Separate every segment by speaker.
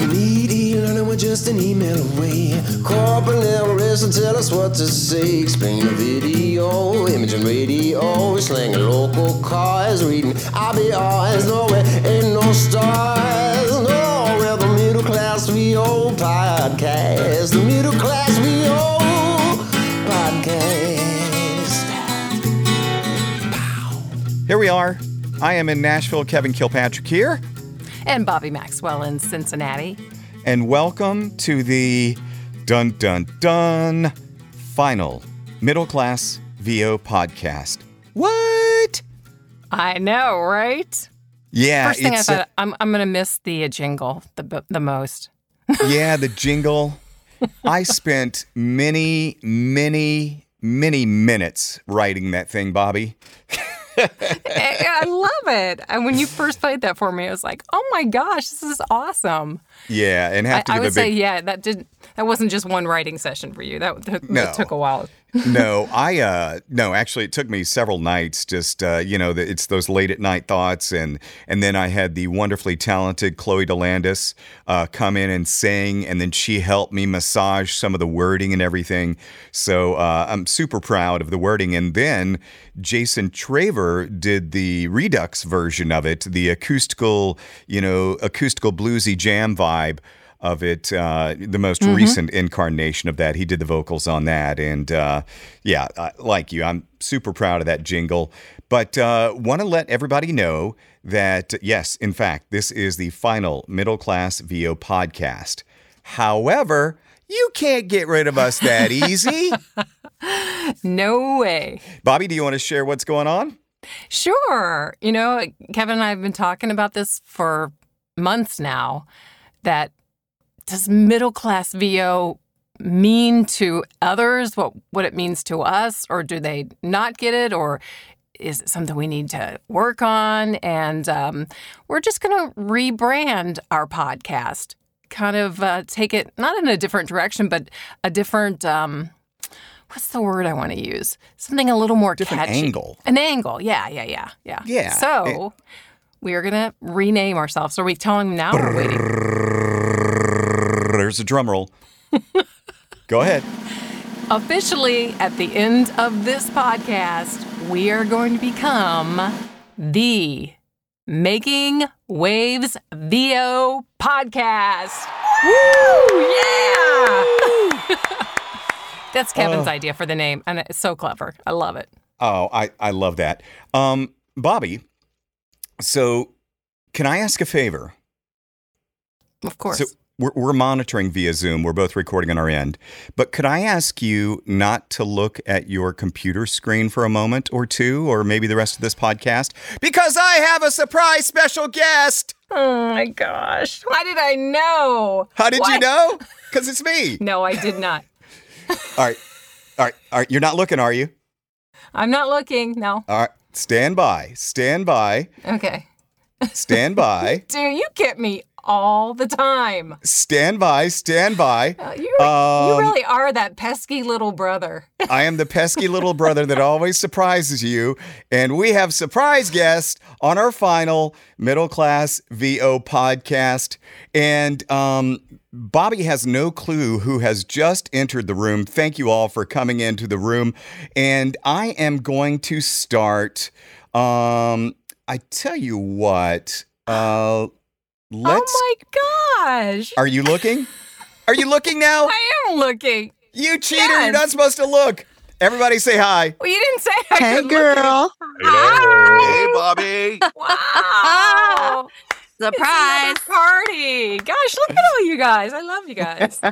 Speaker 1: You need e-learning, we're just an email away. Corporate level and tell us what to say. Explain the video, imaging radio, slanging local cars, reading IVRs. No, it ain't no stars. No, we're the middle class VO podcast. The middle class VO podcast.
Speaker 2: Here we are. I am in Nashville. Kevin Kilpatrick here.
Speaker 3: And Bobbi Maxwell in Cincinnati.
Speaker 2: And welcome to the dun dun dun final middle class VO podcast. What?
Speaker 3: I know, right?
Speaker 2: Yeah.
Speaker 3: First thing I
Speaker 2: it's a-
Speaker 3: thought, I'm, I'm going to miss the jingle the, the most.
Speaker 2: yeah, the jingle. I spent many, many, many minutes writing that thing, Bobbi.
Speaker 3: I, love it. And when you first played that for me, I was like, oh my gosh, this is awesome.
Speaker 2: Yeah, and have to
Speaker 3: I
Speaker 2: give I
Speaker 3: would
Speaker 2: a
Speaker 3: say, yeah, that didn't. that wasn't just one writing session for you. That, that,
Speaker 2: No.
Speaker 3: that took a while.
Speaker 2: no, I uh no, actually it took me several nights just uh you know, the, it's those late at night thoughts and and then I had the wonderfully talented Chloe DeLandis uh come in and sing and then she helped me massage some of the wording and everything. So uh I'm super proud of the wording and then Jason Traver did the Redux version of it, the acoustical, you know, acoustical bluesy jam vibe of it, uh, the most recent incarnation of that. He did the vocals on that, and uh, yeah, like you, I'm super proud of that jingle. But uh, want to let everybody know that yes, in fact, this is the final middle class VO podcast. However, you can't get rid of us that easy.
Speaker 3: No way.
Speaker 2: Bobbi, do you want to share what's going on?
Speaker 3: Sure. You know, Kevin and I have been talking about this for months now that does middle class VO mean to others what, what it means to us, or do they not get it, or is it something we need to work on? And um, we're just going to rebrand our podcast, kind of uh, take it not in a different direction, but a different. Um, What's the word I want to use? Something a little more
Speaker 2: Different
Speaker 3: catchy.
Speaker 2: angle.
Speaker 3: An angle. Yeah, yeah, yeah, yeah.
Speaker 2: Yeah.
Speaker 3: So we are gonna rename ourselves. Are we telling them now?
Speaker 2: There's a drum roll. Go ahead.
Speaker 3: Officially, at the end of this podcast, we are going to become the Making Wavs VO podcast. Woo! Yeah! That's Kevin's
Speaker 2: Oh.
Speaker 3: idea for the name, and it's so clever. I love it.
Speaker 2: Oh, I, I love that. Um, Bobbi, so can I ask a favor?
Speaker 3: Of course.
Speaker 2: So we're, we're monitoring via Zoom. We're both recording on our end. But could I ask you not to look at your computer screen for a moment or two, or maybe the rest of this podcast? Because I have a surprise special guest.
Speaker 3: oh my gosh. Why did I know?
Speaker 2: How did you know? Because it's me.
Speaker 3: No, I did not.
Speaker 2: All right. All right. All right. You're not looking, are you?
Speaker 3: I'm not looking. No.
Speaker 2: All right. Stand by. Stand by.
Speaker 3: Okay.
Speaker 2: Stand by.
Speaker 3: Dude, you get me all the time.
Speaker 2: Stand by. Stand by.
Speaker 3: Uh, You,
Speaker 2: Um,
Speaker 3: you really are that pesky little brother.
Speaker 2: I am the pesky little brother that always surprises you. And we have surprise guests on our final middle class VO podcast. And um, Bobbi has no clue who has just entered the room. Thank you all for coming into the room. And I am going to start. Um, I tell you what, uh, let's.
Speaker 3: oh my gosh.
Speaker 2: Are you looking? Are you looking now?
Speaker 3: I am looking.
Speaker 2: You cheater! You're not supposed to look. Everybody say hi.
Speaker 3: Well, you didn't say I
Speaker 4: Hey,
Speaker 3: could look.
Speaker 4: girl.
Speaker 5: Hey, Bobbi.
Speaker 3: Wow.
Speaker 4: Surprise.
Speaker 3: It's party. Gosh, look at all you guys. I love you guys.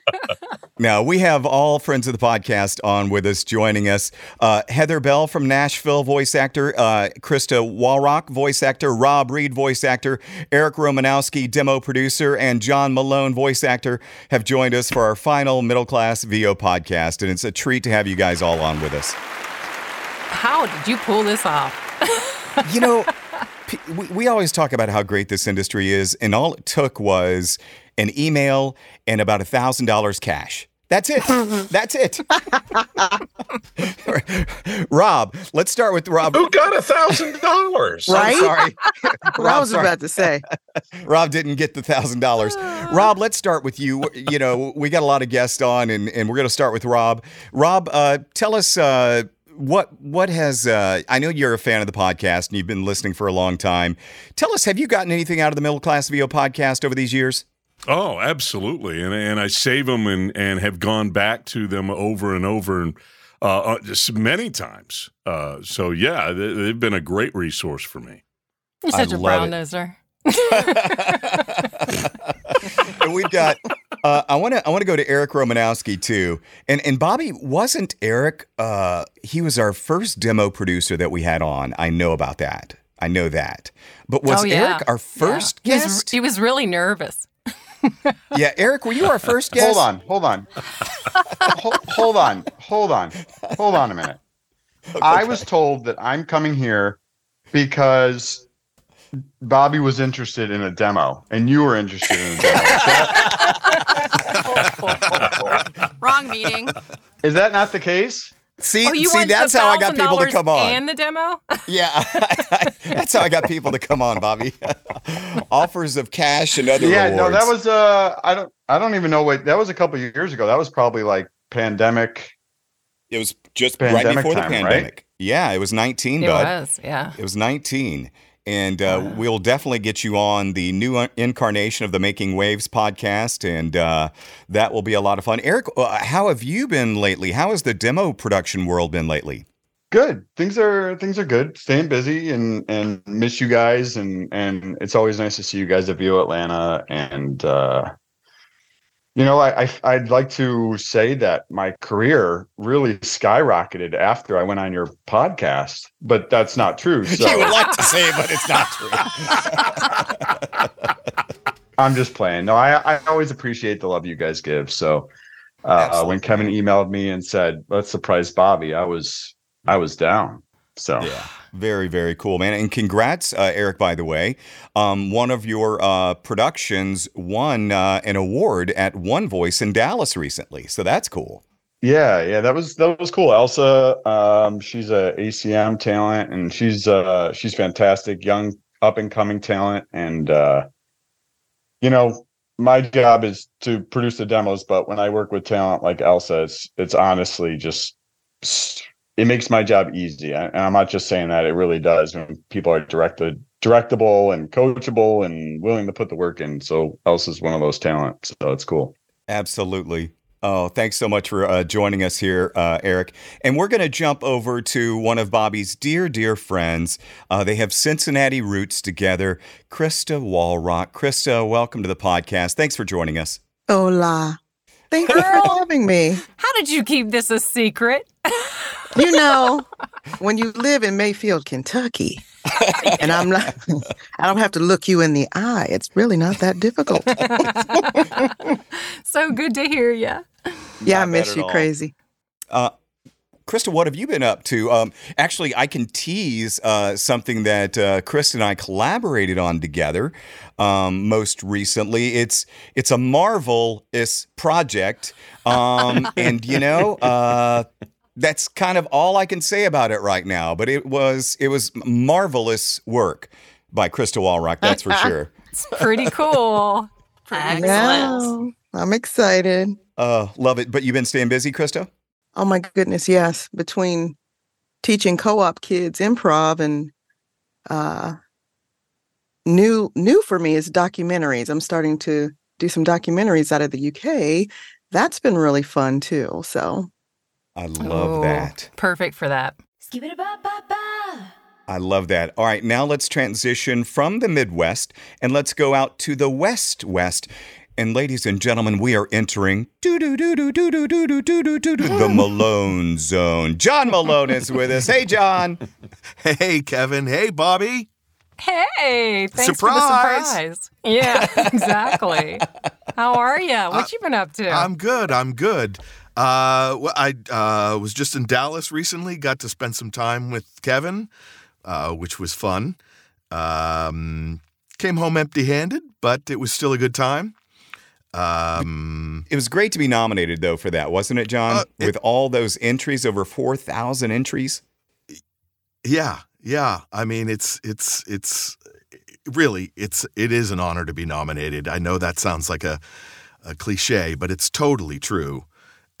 Speaker 2: Now, we have all friends of the podcast on with us, joining us. Uh, Heather Bell from Nashville, voice actor. Uh, Krysta Wallrauch, voice actor. Rob Reed, voice actor. Eric Romanowski, demo producer. And John Malone, voice actor, have joined us for our final middle class VO podcast. And it's a treat to have you guys all on with us.
Speaker 3: How did you pull this off?
Speaker 2: You know, p- we, we always talk about how great this industry is, and all it took was an email and about a thousand dollars cash. That's it. That's it. Rob, let's start with Rob.
Speaker 5: Who got a thousand dollars?
Speaker 4: Right?
Speaker 2: I'm sorry.
Speaker 4: What I
Speaker 2: Rob,
Speaker 4: was
Speaker 2: sorry.
Speaker 4: about to say.
Speaker 2: Rob didn't get the thousand dollars. Rob, let's start with you. You know, we got a lot of guests on, and, and we're going to start with Rob. Rob, uh, tell us uh, what what has. Uh, I know you're a fan of the podcast, and you've been listening for a long time. Tell us, have you gotten anything out of the Middle Class VO podcast over these years?
Speaker 6: Oh, absolutely, and and I save them and and have gone back to them over and over and uh, uh, just many times. Uh, so yeah, they, they've been a great resource for me.
Speaker 3: You're such a
Speaker 2: love
Speaker 3: brown noser.
Speaker 2: and we've got. Uh, I want to. I want to go to Eric Romanowski too. And and Bobbi wasn't Eric. Uh, he was our first demo producer that we had on. I know about that. I know that. But was
Speaker 3: oh, yeah.
Speaker 2: Eric our first
Speaker 3: yeah. He was,
Speaker 2: guest?
Speaker 3: he was really nervous.
Speaker 2: yeah, Eric, were you our first guest?
Speaker 7: Hold on, hold on, hold, hold on, hold on, hold on a minute. I was told that I'm coming here because Bobbi was interested in a demo, and you were interested in a demo.
Speaker 8: Wrong meeting.
Speaker 7: Is that not the case?
Speaker 2: See,
Speaker 3: Oh, you
Speaker 2: see,
Speaker 3: want
Speaker 2: that's how I got people to
Speaker 3: $1,000
Speaker 2: come on.
Speaker 3: And the demo?
Speaker 2: yeah, that's how I got people to come on, Bobbi. Offers of cash and other
Speaker 7: yeah,
Speaker 2: rewards.
Speaker 7: no, that was uh, I don't, I don't even know what that was a couple years ago. That was probably like pandemic.
Speaker 2: It was just right
Speaker 7: Pandemic
Speaker 2: before the
Speaker 7: time, right?
Speaker 2: pandemic. Yeah, it was 19,
Speaker 3: It
Speaker 2: bud.
Speaker 3: was, yeah.
Speaker 2: It was 19. And uh, we'll definitely get you on the new uh, incarnation of the Making Wavs podcast. And uh, that will be a lot of fun. Eric, uh, how have you been lately? How has the demo production world been lately?
Speaker 7: Good things are things are good. Staying busy and and miss you guys and and it's always nice to see you guys at VO Atlanta and uh, you know I, I I'd like to say that my career really skyrocketed after I went on your podcast, but that's not true. So
Speaker 2: you would like to say but it's not true.
Speaker 7: I'm just playing. No, I I always appreciate the love you guys give. So uh, when Kevin emailed me and said let's surprise Bobbi, I was I was down. So
Speaker 2: Yeah. Very, very cool, man. And congrats, uh, Eric, by the way. Um, one of your uh, productions won uh, an award at One Voice in Dallas recently. So that's cool.
Speaker 7: Yeah, yeah, that was that was cool. Elsa, um, she's a ACM talent, and she's uh she's fantastic, young up and coming talent, and uh, you know, my job is to produce the demos, but when I work with talent like Elsa, it's it's honestly just it makes my job easy, and I'm not just saying that; it really does. When people are directed, directable, and coachable, and willing to put the work in. So Elsa is one of those talents, so it's cool.
Speaker 2: Absolutely. Oh, thanks so much for uh, joining us here, uh, Eric. And we're going to jump over to one of Bobbi's dear, dear friends. Uh, they have Cincinnati roots together. Krysta Wallrauch. Krysta, welcome to the podcast. Thanks for joining us.
Speaker 4: Hola. Thank you for having me.
Speaker 3: How did you keep this a secret?
Speaker 4: You know, when you live in Mayfield, Kentucky, and I'm not, I don't have to look you in the eye. It's really not that difficult.
Speaker 3: So good to hear you.
Speaker 4: Yeah, I miss you
Speaker 2: all.
Speaker 4: crazy.
Speaker 2: Uh, Krysta, what have you been up to? Um, actually, I can tease uh, something that uh, Krysta and I collaborated on together um, most recently. It's it's a marvelous project, um, and you know. Uh, that's kind of all I can say about it right now, but it was it was marvelous work by Krysta Wallrauch, that's for sure.
Speaker 3: It's pretty cool.
Speaker 8: Excellent.
Speaker 4: Yeah, I'm excited.
Speaker 2: Uh, love it. But you've been staying busy, Krysta?
Speaker 4: Oh my goodness, yes. Between teaching co-op kids improv and uh new new for me is documentaries. I'm starting to do some documentaries out of the UK. That's been really fun too. So
Speaker 2: I love
Speaker 3: Oh,
Speaker 2: that.
Speaker 3: Perfect for that.
Speaker 2: I love that. All right, now let's transition from the Midwest and let's go out to the West West. And ladies and gentlemen, we are entering the Malone Zone. John Malone is with us. Hey, John.
Speaker 5: Hey, Kevin. Hey, Bobbi.
Speaker 3: Hey, thanks for
Speaker 5: Surprise!
Speaker 3: the surprise. Yeah, exactly. How are you? What you been up to?
Speaker 5: I'm good. I'm good. Uh, well, I uh, was just in Dallas recently. Got to spend some time with Kevin, uh, which was fun. Um, came home empty-handed, but it was still a good time. Um,
Speaker 2: It was great to be nominated though for that, wasn't it, John?
Speaker 5: Uh, it-
Speaker 2: With all those entries, over four thousand entries.
Speaker 5: yeah, yeah. I mean, it's it's it's really it's it is an honor to be nominated. I know that sounds like a a cliche, but it's totally true.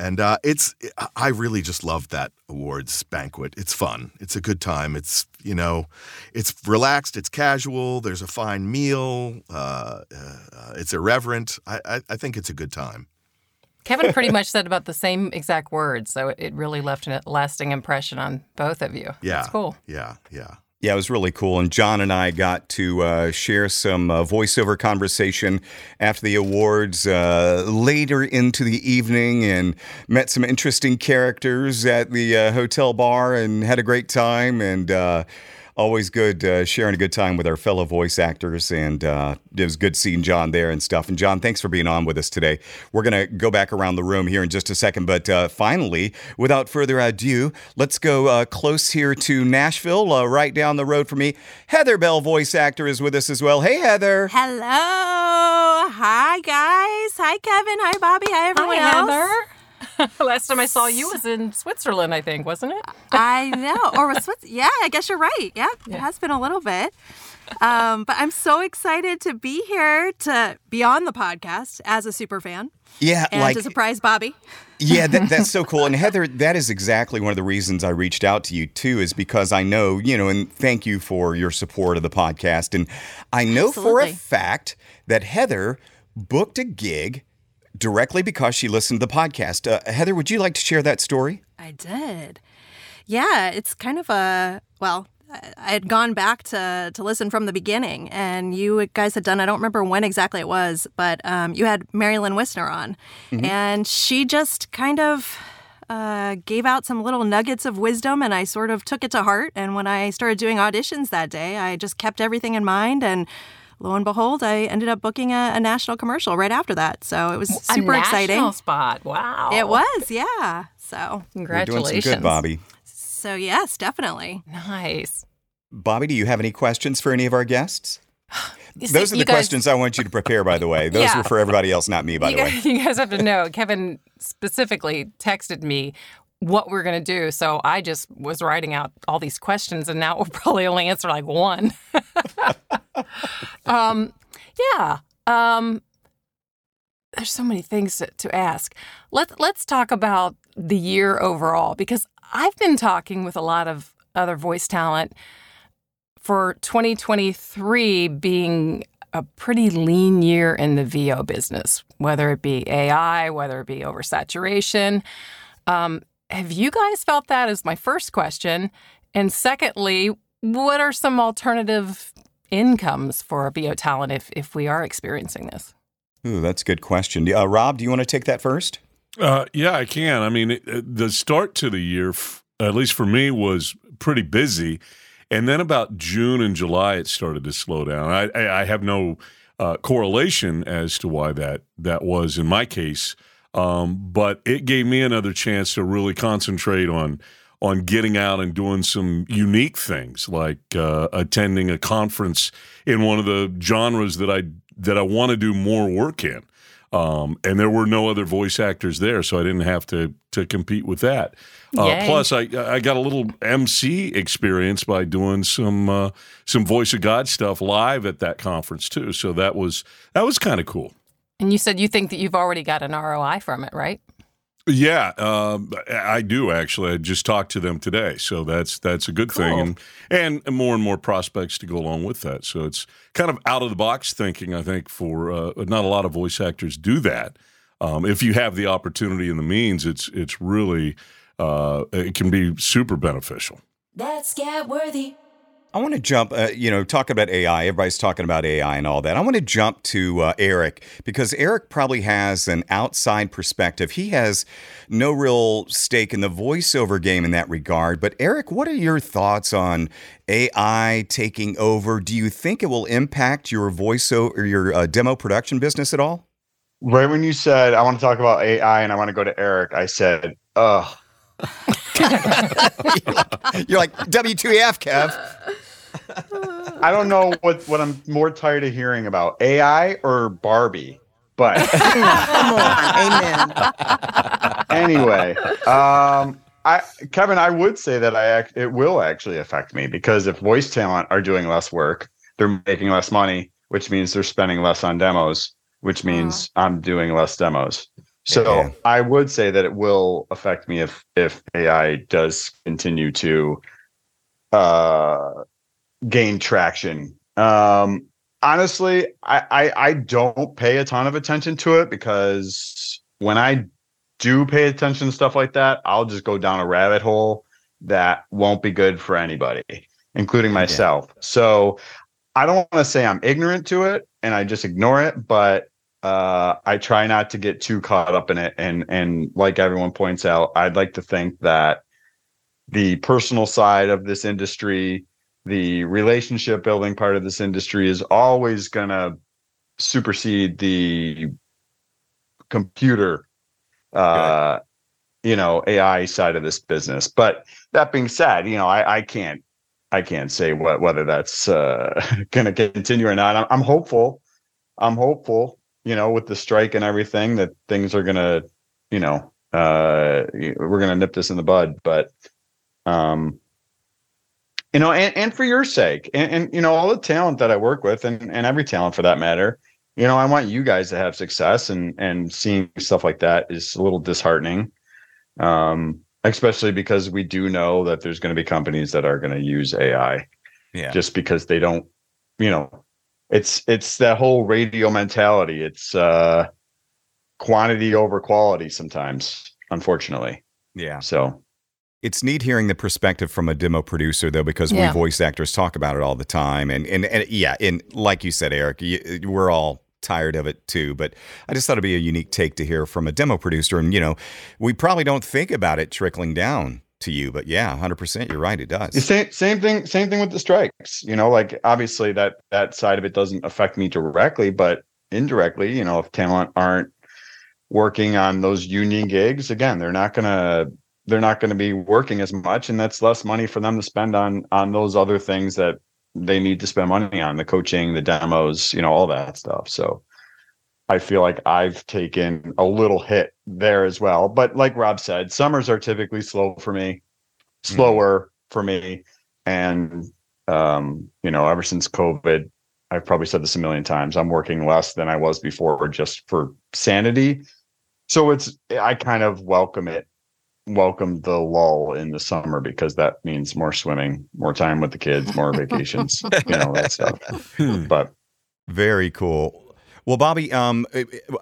Speaker 5: And uh, it's I really just love that awards banquet. It's fun. It's a good time. It's you know, it's relaxed. It's casual. There's a fine meal. Uh, uh, it's irreverent. I, I I think it's a good time.
Speaker 3: Kevin pretty much said about the same exact words, so it really left a lasting impression on both of you.
Speaker 5: Yeah,
Speaker 3: That's cool.
Speaker 5: Yeah, yeah.
Speaker 2: Yeah, it was really cool. And John and I got to uh, share some uh, voiceover conversation after the awards uh, later into the evening and met some interesting characters at the uh, hotel bar and had a great time. And uh, always good uh, sharing a good time with our fellow voice actors. And uh, it was good seeing John there and stuff. And John, thanks for being on with us today. We're going to go back around the room here in just a second. But uh, finally, without further ado, let's go uh, close here to Nashville, uh, right down the road for me. Heather Bell, voice actor, is with us as well. Hey, Heather.
Speaker 8: Hello. Hi, guys. Hi, Kevin. Hi, Bobbi. Hi, everyone else.
Speaker 3: Heather. Last time I saw you was in Switzerland, I think, wasn't it?
Speaker 8: I know. Or was Swiss? Yeah, I guess you're right. Yeah, it has been a little bit. Um, but I'm so excited to be here to be on the podcast as a super fan
Speaker 2: Yeah,
Speaker 8: and
Speaker 2: like
Speaker 8: to surprise Bobbi.
Speaker 2: Yeah, that, that's so cool. And Heather, that is exactly one of the reasons I reached out to you too, is because I know, you know, and thank you for your support of the podcast. And I know for a fact that Heather booked a gig directly because she listened to the podcast. Uh, Heather, would you like to share that story?
Speaker 8: I did. Yeah, it's kind of a well. I- had gone back to to listen from the beginning, and you guys had done. I don't remember when exactly it was, but um, you had Marilyn Wisner on, and she just kind of uh, gave out some little nuggets of wisdom, and I sort of took it to heart. And when I started doing auditions that day, I just kept everything in mind and. Lo and behold, I ended up booking a, a national commercial right after that. So it was super
Speaker 3: a
Speaker 8: exciting.
Speaker 3: national spot. Wow.
Speaker 8: It was, yeah. So,
Speaker 2: You're
Speaker 3: Congratulations.
Speaker 2: doing some good, Bobbi.
Speaker 8: so yes, definitely.
Speaker 3: Nice.
Speaker 2: Bobbi, do you have any questions for any of our guests?
Speaker 3: See,
Speaker 2: Those are the
Speaker 3: guys-
Speaker 2: questions I want you to prepare, by the way. Those
Speaker 3: Yeah.
Speaker 2: were for everybody else, not me, by
Speaker 3: you
Speaker 2: the way.
Speaker 3: you guys have to know, Kevin specifically texted me what we're going to do. So I just was writing out all these questions, and now we'll probably only answer like one. um, yeah. Um, there's so many things to, to ask. Let's let's talk about the year overall because I've been talking with a lot of other voice talent for 2023 being a pretty lean year in the VO business, whether it be AI, whether it be oversaturation. Um, have you guys felt that? Is my first question. And secondly, what are some alternative incomes for a VO talent if, if we are experiencing this?
Speaker 2: Ooh, that's a good question. Uh, Rob, do you want to take that first?
Speaker 6: Uh, yeah, I can. I mean, it, it- the start to the year, f- at least for me, was pretty busy, and then about June and July, it started to slow down. I, I, I have no uh, correlation as to why that that was in my case, um, but it gave me another chance to really concentrate on on getting out and doing some unique things, like uh, attending a conference in one of the genres that I that I want to do more work in. Um, and there were no other voice actors there, so I didn't have to to compete with that. Uh, plus, I I got a little MC experience by doing some uh, some Voice of God stuff live at that conference too. So that was that was kind of cool.
Speaker 3: And you said you think that you've already got an ROI from it, right?
Speaker 6: Yeah, um, I do actually. I just talked to them today, so that's that's a good thing, and and more and more prospects to go along with that. So it's kind of out of the box thinking. I think for uh, not a lot of voice actors do that. Um, if you have the opportunity and the means, it's it's really uh, it can be super beneficial.
Speaker 9: That's Gab Worthy.
Speaker 2: I want to jump, uh, you know, talk about AI. Everybody's talking about AI and all that. I want to jump to uh, Eric because Eric probably has an outside perspective. He has no real stake in the voiceover game in that regard. But Eric, what are your thoughts on AI taking over? Do you think it will impact your voiceover your uh, demo production business at all?
Speaker 7: Right when you said I want to talk about AI and I want to go to Eric, I said, "Ugh."
Speaker 2: You're like W2F, Kev.
Speaker 7: I don't know what what I'm more tired of hearing about AI or Barbie, But
Speaker 4: Come on, amen.
Speaker 7: anyway, um, I Kevin, I would say that I act, it will actually affect me because if voice talent are doing less work, they're making less money, which means they're spending less on demos, which means I'm doing less demos. So
Speaker 2: Yeah.
Speaker 7: I would say that it will affect me if if AI does continue to uh, gain traction. Um, honestly, I, I I don't pay a ton of attention to it because when I do pay attention to stuff like that, I'll just go down a rabbit hole that won't be good for anybody, including myself. So I don't want to say I'm ignorant to it and I just ignore it, but uh, I try not to get too caught up in it. And and like everyone points out, I'd like to think that the personal side of this industry, the relationship building part of this industry is always gonna supersede the computer uh you know ai side of this business. But that being said you know i i can't i can't say what whether that's uh gonna continue or not. I'm, I'm hopeful. I'm hopeful you know with the strike and everything that things are gonna you know uh we're gonna nip this in the bud but um you know and, and for your sake and, and you know all the talent that i work with and, and every talent for that matter you know i want you guys to have success and and seeing stuff like that is a little disheartening um especially because we do know that there's going to be companies that are going to use ai
Speaker 2: Yeah.
Speaker 7: just because they don't you know it's it's that whole radio mentality it's uh quantity over quality sometimes unfortunately
Speaker 2: Yeah.
Speaker 7: so
Speaker 2: It's neat hearing the perspective from a demo producer, though, because
Speaker 3: Yeah.
Speaker 2: we voice actors talk about it all the time, and and, and yeah, and like you said, Eric, you, we're all tired of it too. But I just thought it'd be a unique take to hear from a demo producer, and you know, we probably don't think about it trickling down to you, but yeah, hundred percent, you're right, it does.
Speaker 7: Same same thing same thing with the strikes you know like obviously that that side of it doesn't affect me directly but indirectly you know if talent aren't working on those union gigs again they're not gonna they're not gonna be working as much and that's less money for them to spend on on those other things that they need to spend money on the coaching the demos you know all that stuff so I feel like I've taken a little hit there as well. But like Rob said, summers are typically slow for me, slower for me. And, um, you know, ever since COVID, I've probably said this a million times, I'm working less than I was before just for sanity. So it's, I kind of welcome it, welcome the lull in the summer because that means more swimming, more time with the kids, more vacations, you know, that stuff. But
Speaker 2: Very cool. Well, Bobbi, um,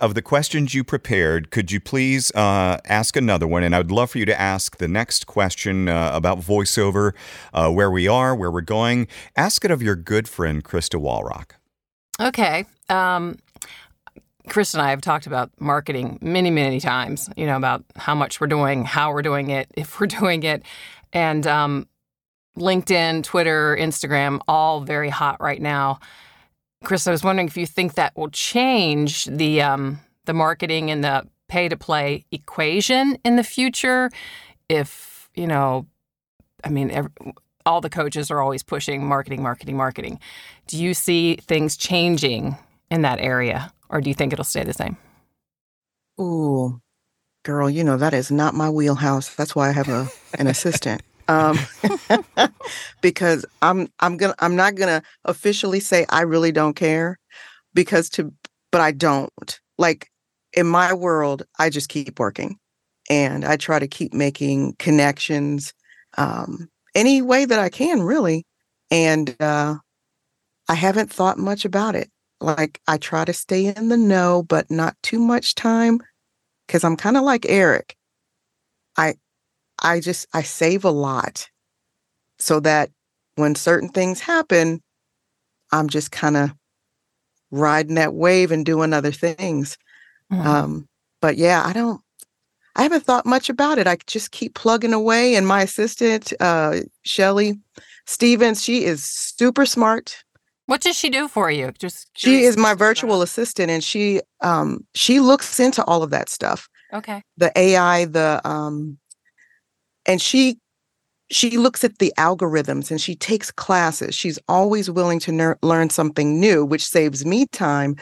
Speaker 2: of the questions you prepared, could you please uh, ask another one? And I would love for you to ask the next question uh, about voiceover, uh, where we are, where we're going. Ask it of your good friend, Krysta Wallrauch.
Speaker 3: Okay. Um, Chris and I have talked about marketing many, many times, you know, about how much we're doing, how we're doing it, if we're doing it. And um, LinkedIn, Twitter, Instagram, all very hot right now. Chris, I was wondering if you think that will change the um, the marketing and the pay to play equation in the future. If you know, I mean, ev all the coaches are always pushing marketing, marketing, marketing. Do you see things changing in that area, or do you think it'll stay the same?
Speaker 4: Ooh, girl, you know that is not my wheelhouse. That's why I have a an assistant. Um, because I'm I'm gonna I'm not gonna officially say I really don't care, because to but I don't like in my world I just keep working, and I try to keep making connections, um, any way that I can really, and uh, I haven't thought much about it. Like I try to stay in the know, but not too much time because I'm kind of like Eric. I I just I save a lot so that when certain things happen, I'm just kind of riding that wave and doing other things.
Speaker 3: Mhm.
Speaker 4: Um, but yeah, I don't I haven't thought much about it. I just keep plugging away and my assistant, uh, Shelly Stevens, she is super smart.
Speaker 3: what does she do for you? Just
Speaker 4: She is my virtual assistant and she um she looks into all of that stuff.
Speaker 3: Okay.
Speaker 4: the AI, the um, and she she looks at the algorithms and she takes classes. She's always willing to ner- learn something new, which saves me time,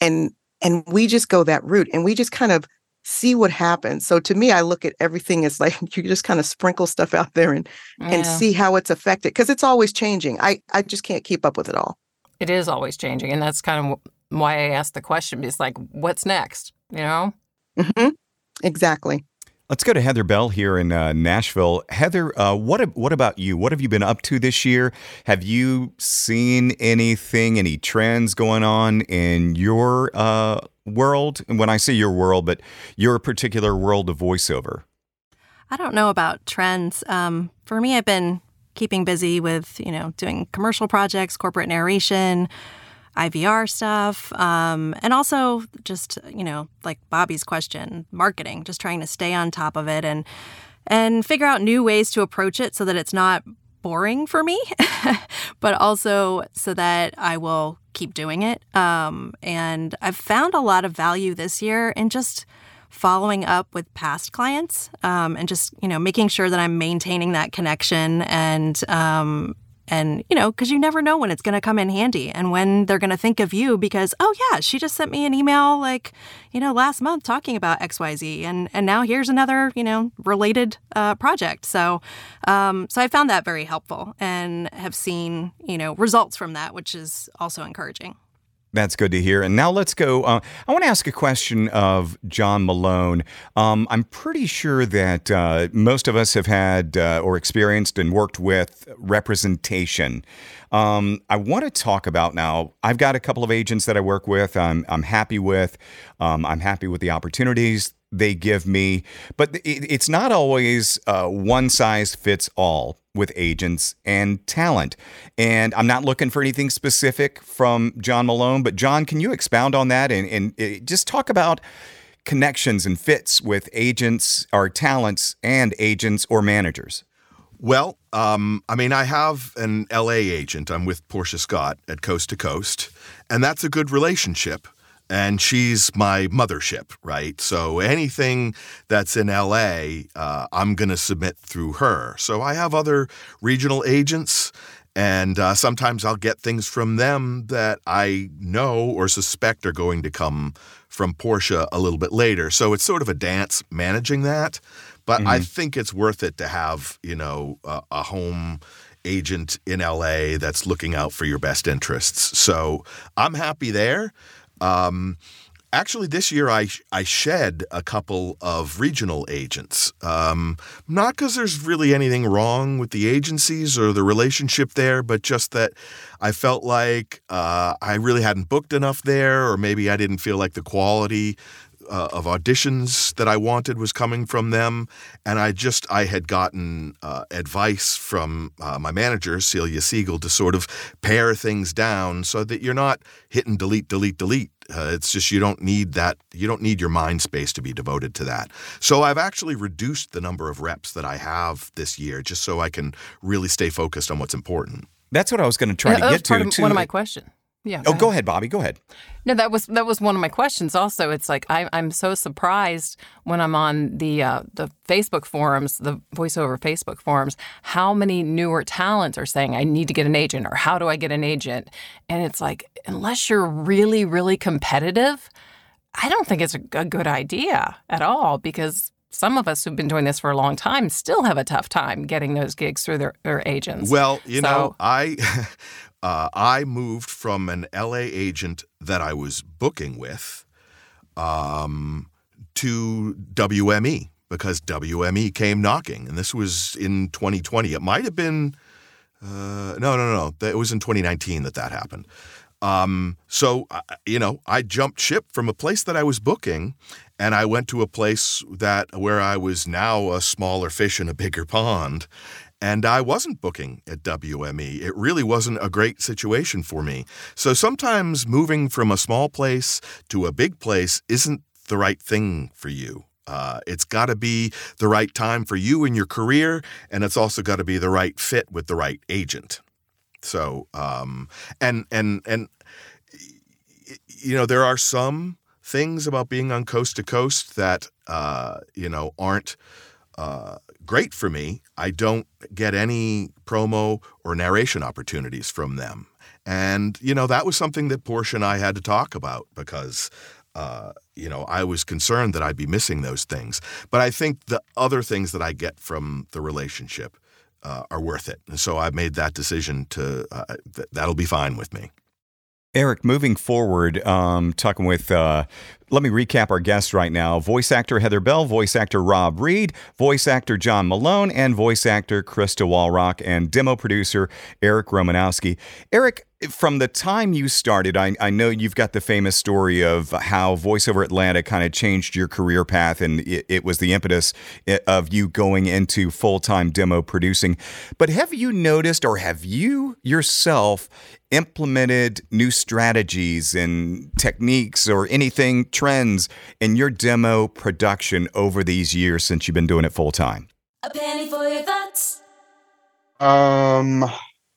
Speaker 4: and and we just go that route and we just kind of see what happens. So to me, I look at everything as like you just kind of sprinkle stuff out there and and see how it's affected because it's always changing. I I just can't keep up with it all.
Speaker 3: It is always changing, and that's kind of why I asked the question. It's like, what's next? You know?
Speaker 4: hmm Exactly.
Speaker 2: Let's go to Heather Bell here in uh, Nashville. Heather, uh, what what about you? What have you been up to this year? Have you seen anything, any trends going on in your uh, world? And when I say your world, but your particular world of voiceover.
Speaker 8: I don't know about trends. Um, for me, I've been keeping busy with, you know, doing commercial projects, corporate narration, IVR stuff, um, and also just, you know, like Bobbi's question, marketing, just trying to stay on top of it and and figure out new ways to approach it so that it's not boring for me, but also so that I will keep doing it. Um, and I've found a lot of value this year in just following up with past clients um, and just you know making sure that I'm maintaining that connection and um, and you know because you never know when it's going to come in handy and when they're going to think of you because oh yeah she just sent me an email like you know last month talking about xyz and and now here's another you know related uh, project. So um, so i found that very helpful and have seen you know results from that which is also encouraging
Speaker 2: That's good to hear. And now let's go. Uh, I want to ask a question of John Malone. Um, I'm pretty sure that uh, most of us have had uh, or experienced and worked with representation. Um, I want to talk about now. I've got a couple of agents that I work with. I'm I'm happy with. Um, I'm happy with the opportunities they give me, but it, it's not always uh, one size fits all with agents and talent. And I'm not looking for anything specific from John Malone, but John, can you expound on that and, and uh, just talk about connections and fits with agents or talents and agents or managers?
Speaker 5: Well, um, I mean, I have an LA agent. I'm with Portia Scott at Coast to Coast, and that's a good relationship. And she's my mothership, right? So anything that's in LA, uh, I'm going to submit through her. So I have other regional agents, and uh, sometimes I'll get things from them that I know or suspect are going to come from Portia a little bit later. So it's sort of a dance managing that. But I think it's worth it to have, you know, a, a home agent in LA that's looking out for your best interests. So I'm happy there. Um, actually, this year I I shed a couple of regional agents. Um, not because there's really anything wrong with the agencies or the relationship there, but just that I felt like uh, I really hadn't booked enough there, or maybe I didn't feel like the quality uh, of auditions that I wanted was coming from them, and I just I had gotten uh, advice from uh, my manager Celia Siegel to sort of pare things down so that you're not hitting delete, delete, delete. Uh, it's just you don't need that. You don't need your mind space to be devoted to that. So I've actually reduced the number of reps that I have this year, just so I can really stay focused on what's important.
Speaker 2: That's what I was going to try
Speaker 3: Yeah,
Speaker 2: to get to.
Speaker 3: part of
Speaker 2: too.
Speaker 3: one of my questions. Yeah.
Speaker 2: Oh, go ahead, Bobbi. Go ahead.
Speaker 3: No, that was that was one of my questions. Also, it's like I, I'm so surprised when I'm on the uh, the Facebook forums, the voiceover Facebook forums, how many newer talents are saying I need to get an agent or how do I get an agent? And it's like unless you're really really competitive, I don't think it's a, a good idea at all because some of us who've been doing this for a long time still have a tough time getting those gigs through their, their agents.
Speaker 5: Well, you know, I uh, I moved from an LA agent that I was booking with um, to WME because WME came knocking, and this was in 2020. It might have been uh, no, no, no. It was in 2019 that that happened. Um, so you know, I jumped ship from a place that I was booking, and I went to a place that where I was now a smaller fish in a bigger pond, and I wasn't booking at WME. It really wasn't a great situation for me. So sometimes moving from a small place to a big place isn't the right thing for you. Uh, it's got to be the right time for you in your career, and it's also got to be the right fit with the right agent. So, um, and and and you know, there are some things about being on coast to coast that uh, you know aren't uh, great for me. I don't get any promo or narration opportunities from them, and you know that was something that Portia and I had to talk about because uh, you know, I was concerned that I'd be missing those things. But I think the other things that I get from the relationship uh, are worth it. And so I made that decision to, uh, th- that'll be fine with me.
Speaker 2: Eric, moving forward, um, talking with, uh, let me recap our guests right now voice actor Heather Bell, voice actor Rob Reed, voice actor John Malone, and voice actor Krysta Wallrauch, and demo producer Eric Romanowski. Eric, from the time you started, I, I know you've got the famous story of how VoiceOver Atlanta kind of changed your career path, and it, it was the impetus eh, of you going into full time demo producing. But have you noticed, or have you yourself implemented new strategies and techniques or anything, trends in your demo production over these years since you've been doing it full time?
Speaker 9: A penny for your thoughts.
Speaker 7: Um,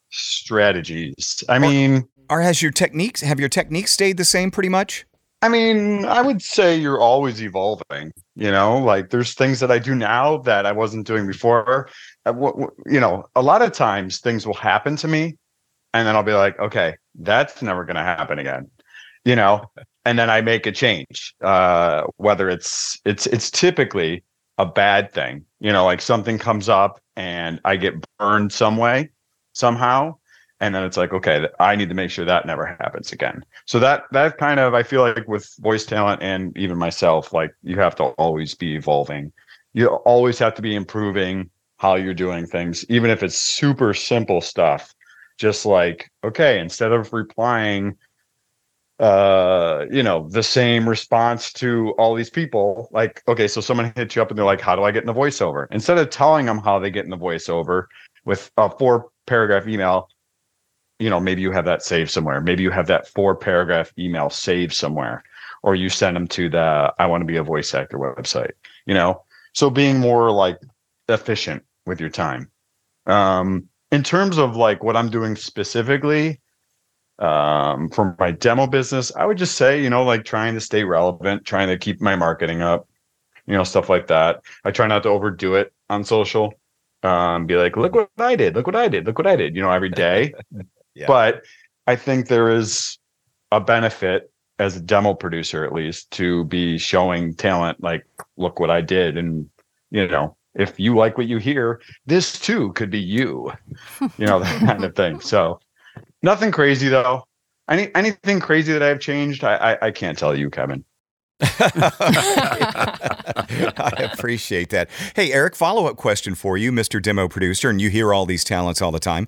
Speaker 7: strategies. I mean,
Speaker 2: Or has your techniques have your techniques stayed the same pretty much?
Speaker 7: I mean, I would say you're always evolving. You know, like there's things that I do now that I wasn't doing before. Uh, wh- wh- You know, a lot of times things will happen to me, and then I'll be like, okay, that's never going to happen again. You know, and then I make a change. Uh, whether it's it's it's typically a bad thing. You know, like something comes up and I get burned some way, somehow, and then it's like, okay, I need to make sure that never happens again. So that that kind of I feel like with voice talent and even myself, like you have to always be evolving. You always have to be improving how you're doing things, even if it's super simple stuff. Just like, okay, instead of replying uh you know the same response to all these people like okay so someone hits you up and they're like how do i get in the voiceover? Instead of telling them how they get in the voiceover with a four paragraph email you know maybe you have that saved somewhere. Maybe you have that four paragraph email saved somewhere or you send them to the i want to be a voice actor website you know? So being more like efficient with your time. Um in terms of like what i'm doing specifically um for my demo business i would just say you know like trying to stay relevant trying to keep my marketing up you know stuff like that. I try not to overdo it on social. Um be like look what i did look what i did look what i did you know every day.
Speaker 2: Yeah.
Speaker 7: but i think there is a benefit as a demo producer at least to be showing talent like look what i did and you know if you like what you hear this too could be you you know that kind of thing. So nothing crazy though any anything crazy that i've changed i i, I can't tell you kevin
Speaker 2: I appreciate that. Hey, Eric, follow up question for you, Mr. Demo Producer, and you hear all these talents all the time.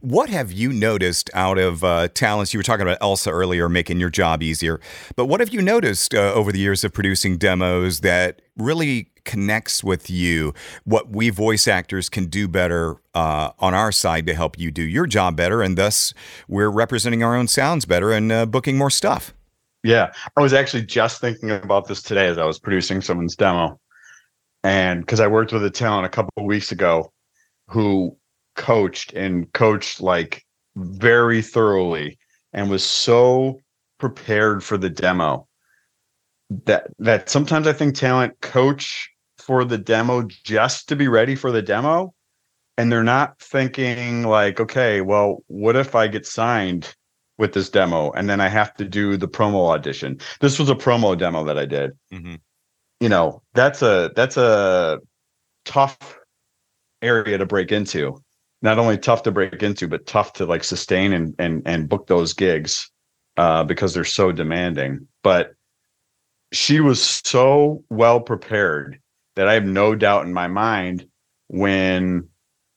Speaker 2: What have you noticed out of uh, talents? You were talking about Elsa earlier, making your job easier. But what have you noticed uh, over the years of producing demos that really connects with you? What we voice actors can do better uh, on our side to help you do your job better, and thus we're representing our own sounds better and uh, booking more stuff.
Speaker 7: Yeah, I was actually just thinking about this today as I was producing someone's demo, and because I worked with a talent a couple of weeks ago, who coached and coached like very thoroughly and was so prepared for the demo that that sometimes I think talent coach for the demo just to be ready for the demo, and they're not thinking like, okay, well, what if I get signed? with this demo and then I have to do the promo audition. This was a promo demo that I did.
Speaker 2: Mm-hmm.
Speaker 7: You know, that's a that's a tough area to break into. Not only tough to break into, but tough to like sustain and and and book those gigs uh because they're so demanding. But she was so well prepared that I have no doubt in my mind when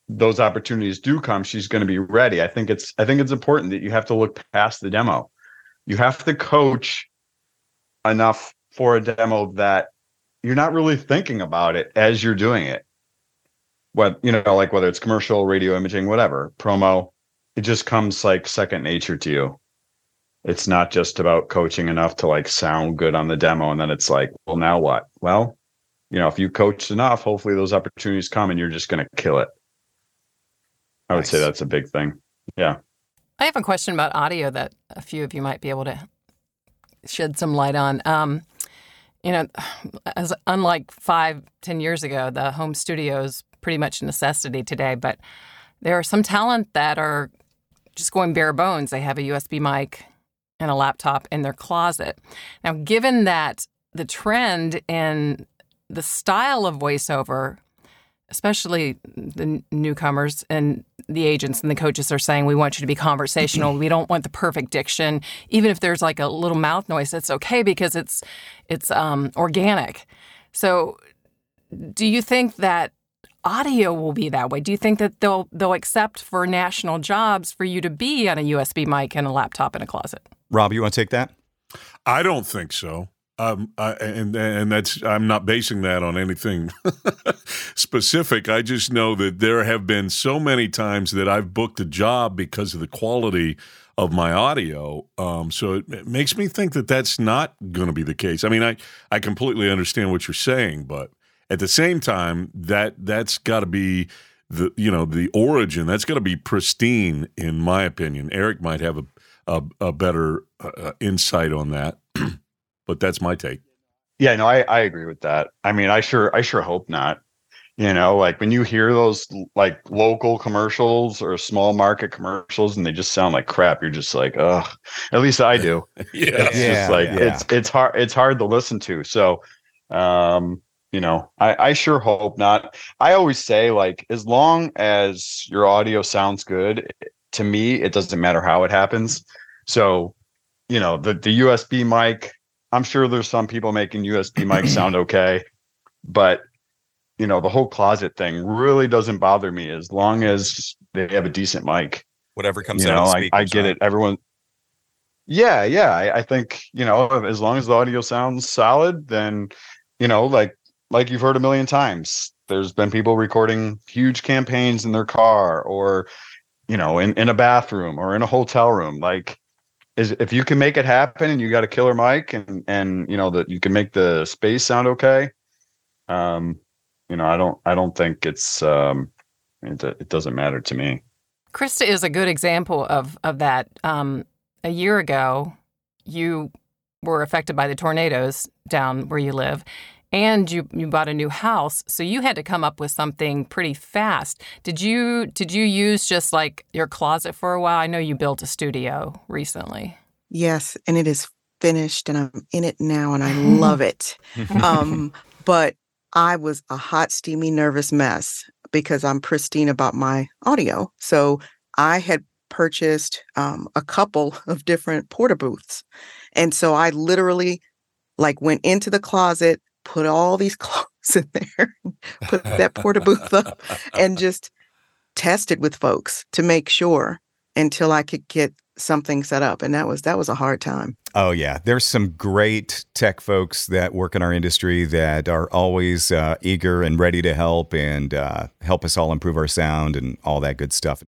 Speaker 7: those opportunities do come, she's going to be ready. I think it's I think it's important that you have to look past the demo. You have to coach enough for a demo that you're not really thinking about it as you're doing it. What you know, like whether it's commercial, radio imaging, whatever, promo, it just comes like second nature to you. It's not just about coaching enough to like sound good on the demo, and then it's like, well, now what? Well, you know, if you coached enough, hopefully those opportunities come, and you're just going to kill it. I would say that's a big thing. Yeah.
Speaker 3: I have a question about audio that a few of you might be able to shed some light on. Um, you know, as unlike five, ten years ago, the home studio is pretty much a necessity today. But there are some talent that are just going bare bones. They have a USB mic and a laptop in their closet. Now, given that the trend in the style of voiceover, especially the newcomers and the agents and the coaches are saying, we want you to be conversational. we don't want the perfect diction. Even if there's like a little mouth noise, it's okay because it's it's um, organic. So, do you think that audio will be that way? Do you think that they'll they'll accept for national jobs for you to be on a USB mic and a laptop in a closet?
Speaker 2: Rob, you want to take that?
Speaker 6: I don't think so. Um, I, and and that's I'm not basing that on anything specific. I just know that there have been so many times that I've booked a job because of the quality of my audio. Um, so it, it makes me think that that's not going to be the case. I mean, I I completely understand what you're saying, but at the same time, that that's got to be the you know the origin. That's got to be pristine, in my opinion. Eric might have a a, a better uh, insight on that. but that's my take.
Speaker 7: Yeah, no, I, I agree with that. I mean, I sure I sure hope not. You know, like when you hear those like local commercials or small market commercials and they just sound like crap, you're just like, ugh. At least I do.
Speaker 6: yeah.
Speaker 7: It's
Speaker 2: Yeah,
Speaker 7: just like
Speaker 2: yeah.
Speaker 7: it's it's hard it's hard to listen to. So um, you know, I, I sure hope not. I always say, like, as long as your audio sounds good, to me, it doesn't matter how it happens. So, you know, the the USB mic, I'm sure there's some people making USB mics sound okay, but you know, the whole closet thing really doesn't bother me as long as they have a decent mic.
Speaker 2: Whatever comes
Speaker 7: You
Speaker 2: out
Speaker 7: know,
Speaker 2: of the
Speaker 7: I, I get it. Everyone yeah, yeah. I, I think, you know, as long as the audio sounds solid, then, you know, like like you've heard a million times, there's been people recording huge campaigns in their car or, you know, in, in a bathroom or in a hotel room. Like is if you can make it happen and you got a killer mic and and you know that you can make the space sound okay, um, you know, I don't I don't think it's um it, it doesn't matter to me.
Speaker 3: Krysta is a good example of of that. Um, a year ago, you were affected by the tornadoes down where you live, and you you bought a new house, so you had to come up with something pretty fast. Did you did you use just like your closet for a while? I know you built a studio recently.
Speaker 4: Yes, and it is finished and I'm in it now and I love it. Um, but I was a hot, steamy, nervous mess because I'm pristine about my audio. So I had purchased um, a couple of different porta booths. And so I literally like went into the closet, put all these clothes in there, put that porta booth up and just tested with folks to make sure until I could get something set up. And that was that was a hard time.
Speaker 2: Oh yeah, there's some great tech folks that work in our industry that are always uh, eager and ready to help and uh, help us all improve our sound and all that good stuff.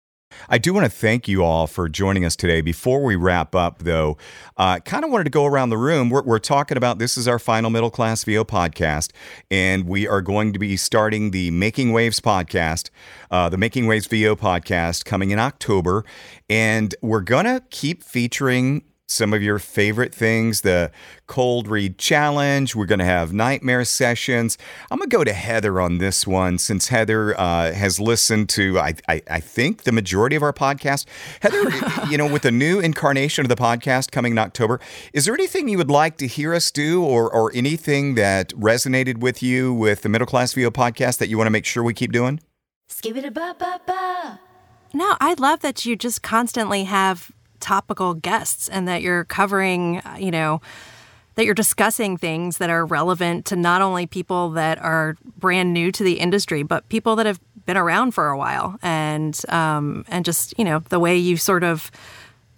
Speaker 2: I do want to thank you all for joining us today. Before we wrap up, though, uh, kind of wanted to go around the room. We're, we're talking about this is our final middle class VO podcast, and we are going to be starting the Making Wavs podcast, uh, the Making Wavs VO podcast, coming in October, and we're gonna keep featuring some of your favorite things the cold read challenge we're going to have nightmare sessions. I'm going to go to heather on this one since heather uh, has listened to I, I, I think the majority of our podcast. Heather you know with the new incarnation of the podcast coming in october is there anything you would like to hear us do or, or anything that resonated with you with the middle class vo podcast that you want to make sure we keep doing?
Speaker 9: Skibbity ba ba ba.
Speaker 8: No, I love that you just constantly have topical guests and that you're covering, you know, that you're discussing things that are relevant to not only people that are brand new to the industry, but people that have been around for a while. And um, and just you know the way you sort of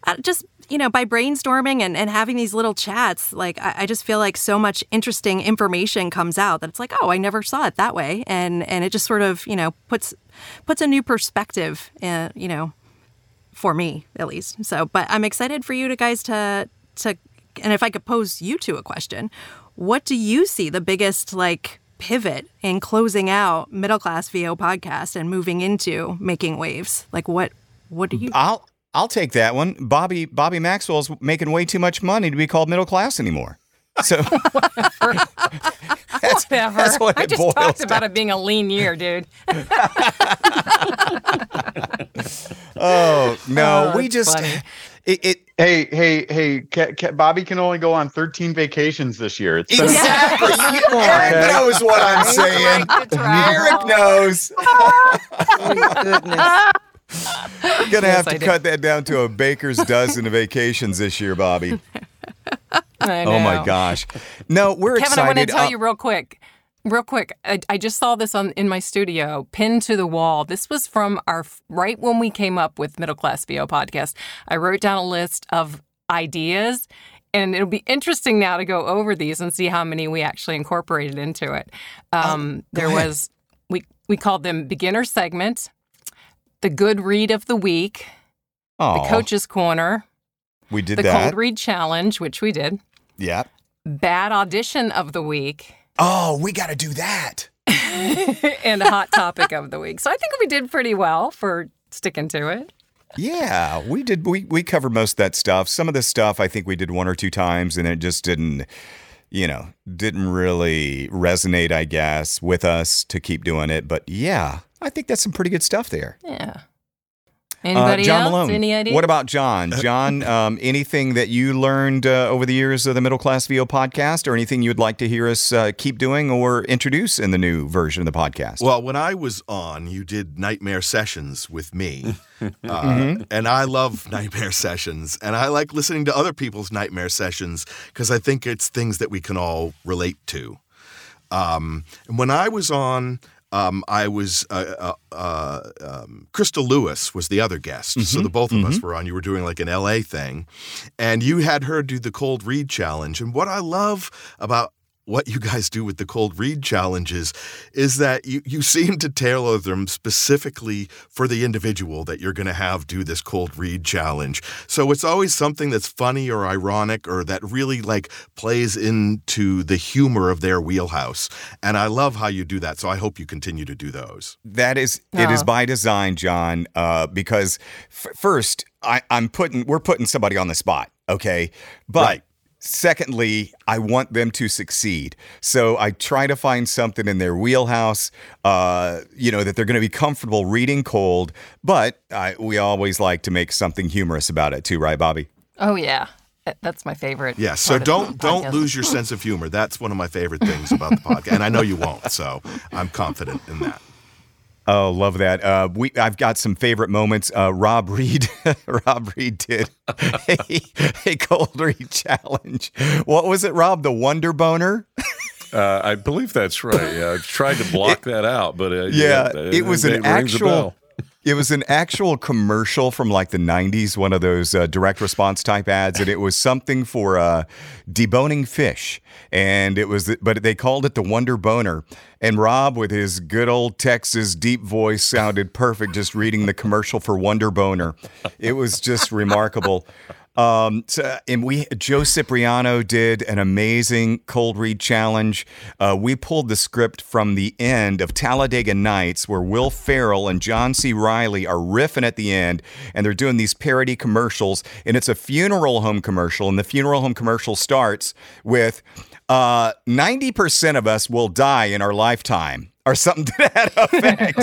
Speaker 8: uh, just you know by brainstorming and, and having these little chats like I, I just feel like so much interesting information comes out that it's like oh i never saw it that way and and it just sort of you know puts puts a new perspective uh, you know for me at least. So but i'm excited for you to guys to to and if i could pose you two a question what do you see the biggest like pivot in closing out middle class vo podcast and moving into Making Wavs? Like what what do you
Speaker 2: i'll i'll take that one. Bobbi Bobbi Maxwell's making way too much money to be called middle class anymore so that's,
Speaker 3: Whatever.
Speaker 2: that's what
Speaker 3: I
Speaker 2: it
Speaker 3: just
Speaker 2: boils
Speaker 3: talked
Speaker 2: down
Speaker 3: about it being a lean year, dude.
Speaker 2: Oh no,
Speaker 3: Oh,
Speaker 2: we just it, it
Speaker 7: Hey, hey, hey! Ca- Ca- Bobbi can only go on 13 vacations this year. It's been
Speaker 2: exactly. Eric knows what I'm saying.
Speaker 3: Right.
Speaker 2: Eric knows.
Speaker 4: Oh, goodness.
Speaker 2: Gonna
Speaker 3: Yes,
Speaker 2: have to cut that down to a baker's dozen of vacations this year,
Speaker 3: Bobbi.
Speaker 2: Oh my gosh. No, we're excited.
Speaker 3: Kevin, I want to tell
Speaker 2: Uh,
Speaker 3: you real quick, real quick. I, I just saw this on in my studio, pinned to the wall. This was from our right when we came up with Middle Class VO podcast. I wrote down a list of ideas, and it'll be interesting now to go over these and see how many we actually incorporated into it. Um, there
Speaker 2: ahead.
Speaker 3: was we we called them beginner segment, the good read of the week, the coach's corner,
Speaker 2: we did
Speaker 3: the
Speaker 2: that.
Speaker 3: cold read challenge, which we did,
Speaker 2: yeah.
Speaker 3: bad audition of the week.
Speaker 2: Oh, we got to do that.
Speaker 3: and hot topic of the week. So I think we did pretty well for sticking to it.
Speaker 2: Yeah, we did. We we covered most of that stuff. Some of the stuff I think we did one or two times, and it just didn't, you know, didn't really resonate. I guess with us to keep doing it. But yeah, I think that's some pretty good stuff there.
Speaker 3: Yeah.
Speaker 2: Uh, John
Speaker 3: else?
Speaker 2: Malone.
Speaker 3: Any idea?
Speaker 2: What about John? John, um, anything that you learned uh, over the years of the Middle Class VO podcast, or anything you'd like to hear us uh, keep doing or introduce in the new version of the podcast?
Speaker 5: Well, when I was on, you did nightmare sessions with me. uh,
Speaker 2: Mm-hmm.
Speaker 5: And I love nightmare sessions. And I like listening to other people's nightmare sessions because I think it's things that we can all relate to. Um, and when I was on, um, I was uh, uh, uh, um, Crystal Lewis was the other guest, so the both of us were on. You were doing like an LA thing, and you had her do the cold read challenge. And what I love about what you guys do with the cold read challenges is that you, you seem to tailor them specifically for the individual that you're going to have do this cold read challenge. So it's always something that's funny or ironic or that really like plays into the humor of their wheelhouse. And I love how you do that. So I hope you continue to do those.
Speaker 2: That is, it is
Speaker 3: Oh.
Speaker 2: by design, John. Uh, because f- first, I, I'm putting, we're putting somebody on the spot, okay? But
Speaker 5: Right.
Speaker 2: Secondly, I want them to succeed. So I try to find something in their wheelhouse, uh, you know, that they're going to be comfortable reading cold. But I, we always like to make something humorous about it too, right, Bobbi?
Speaker 3: Oh yeah, that's my favorite.
Speaker 5: Yeah, so don't don't
Speaker 3: podcast.
Speaker 5: lose your sense of humor. That's one of my favorite things about the podcast, and I know you won't. So I'm confident in that.
Speaker 2: Oh, love that. Uh, we I've got some favorite moments. Uh, Rob Reed, Rob Reed did a, a cold read challenge. What was it, Rob? The Wonder Boner.
Speaker 6: Uh, I believe that's right. Yeah, I've tried to block that out, but uh,
Speaker 2: Yeah,
Speaker 6: uh,
Speaker 2: it was an
Speaker 6: rings
Speaker 2: actual. It was an actual commercial from like the '90s, one of those uh, direct response type ads, and it was something for uh, deboning fish, and it was, but they called it the Wonder Boner. And Rob, with his good old Texas deep voice, sounded perfect just reading the commercial for Wonder Boner. It was just remarkable. Um, so, and we, Joe Cipriano did an amazing cold read challenge. Uh, we pulled the script from the end of Talladega Nights, where Will Ferrell and John C. Reilly are riffing at the end, and they're doing these parody commercials. And it's a funeral home commercial, and the funeral home commercial starts with uh, 90% of us will die in our lifetime. Or something to that effect.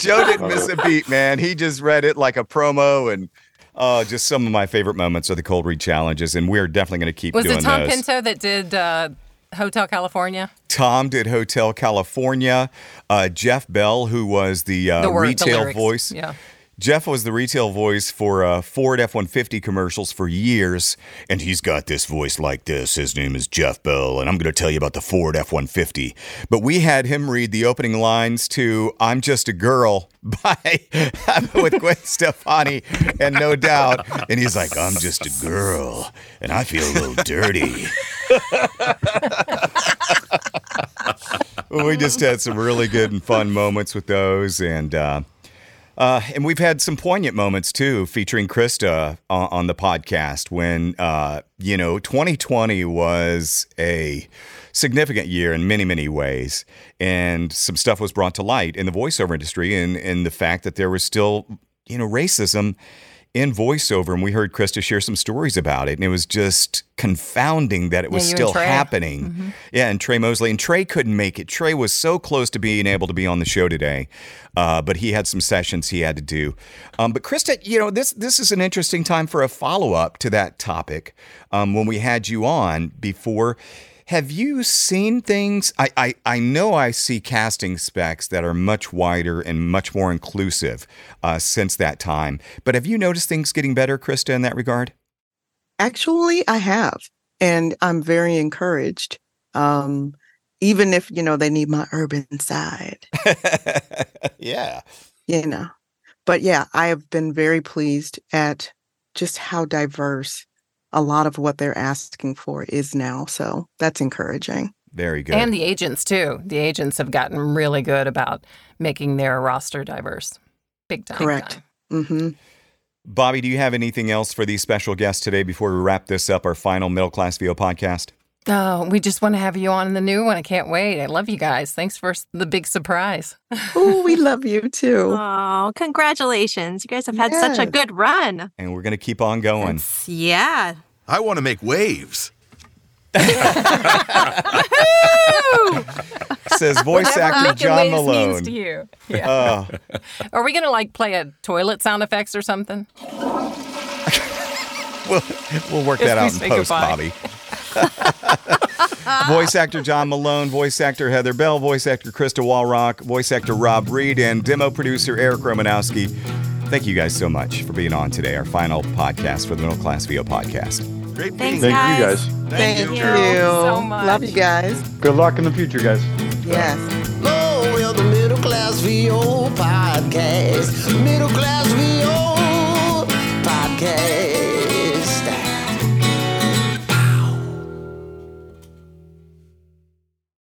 Speaker 2: Joe, Joe didn't miss a beat, man. He just read it like a promo, and uh, just some of my favorite moments of the cold read challenges. And we're definitely going to keep
Speaker 3: Was
Speaker 2: doing
Speaker 3: it Tom
Speaker 2: those.
Speaker 3: Pinto that did uh, Hotel California?
Speaker 2: Tom did Hotel California. Uh, Jeff Bell, who was the, uh,
Speaker 3: The word- the
Speaker 2: retail
Speaker 3: lyrics,
Speaker 2: voice.
Speaker 3: yeah.
Speaker 2: Jeff was the retail voice for uh, Ford F 150 commercials for years. And he's got this voice like this. His name is Jeff Bell. And I'm going to tell you about the Ford F 150. But we had him read the opening lines to I'm Just a Girl by with Gwen Stefani and No Doubt. And he's like, I'm just a girl. And I feel a little dirty. we just had some really good and fun moments with those, and uh, uh, and we've had some poignant moments too, featuring Krysta on, on the podcast. When uh, you know, 2020 was a significant year in many many ways, and some stuff was brought to light in the voiceover industry, and and the fact that there was still you know racism in voiceover, and we heard Krysta share some stories about it, and it was just confounding that it was
Speaker 3: Yeah,
Speaker 2: still
Speaker 3: Trey. Mm-hmm.
Speaker 2: happening. Yeah, and Trey Mosley and Trey couldn't make it. Trey was so close to being able to be on the show today, uh, but he had some sessions he had to do. Um, but Krysta, you know this this is an interesting time for a follow up to that topic. Um, when we had you on before, have you seen things? I, I I know I see casting specs that are much wider and much more inclusive uh, since that time. But have you noticed things getting better, Krysta, in that regard?
Speaker 4: Actually, I have, and I'm very encouraged. Um, even if you know they need my urban side,
Speaker 2: yeah.
Speaker 4: you know. But yeah, I have been very pleased at just how diverse a lot of what they're asking for is now. So that's encouraging.
Speaker 2: Very good.
Speaker 3: And the agents, too. The agents have gotten really good about making their roster diverse. Big time.
Speaker 4: Correct.
Speaker 3: time.
Speaker 4: hmm
Speaker 2: Bobbi, do you have anything else for these special guests today before we wrap this up, our final Middle Class VO podcast?
Speaker 3: Oh, we just want to have you on in the new one. I can't wait. I love you guys. Thanks for the big surprise.
Speaker 4: Oh, we love you too.
Speaker 8: Oh, congratulations. You guys have had such a good run.
Speaker 2: And we're going to keep on going.
Speaker 8: It's- yeah.
Speaker 5: I want to make waves.
Speaker 2: Says voice
Speaker 3: Whatever
Speaker 2: actor John Malone.
Speaker 3: means to you. Yeah.
Speaker 2: Uh,
Speaker 3: Are we going to like play a toilet sound effects or something?
Speaker 2: we'll, we'll work
Speaker 3: As
Speaker 2: that
Speaker 3: we
Speaker 2: out in post,
Speaker 3: goodbye.
Speaker 2: Bobbi. voice actor John Malone, voice actor Heather Bell, voice actor Krysta Wallrauch, voice actor Rob Reed, and demo producer Eric Romanowski. Thank you guys so much for being on today, our final podcast for the Middle Class VO podcast.
Speaker 5: Great
Speaker 8: Thanks,
Speaker 5: being
Speaker 7: Thank you
Speaker 8: guys.
Speaker 7: guys.
Speaker 4: Thank
Speaker 5: you.
Speaker 4: you.
Speaker 3: so much.
Speaker 4: Love you guys.
Speaker 7: Good luck in the future, guys.
Speaker 4: Yes.
Speaker 1: Oh, well, the Middle Class VO podcast. Middle Class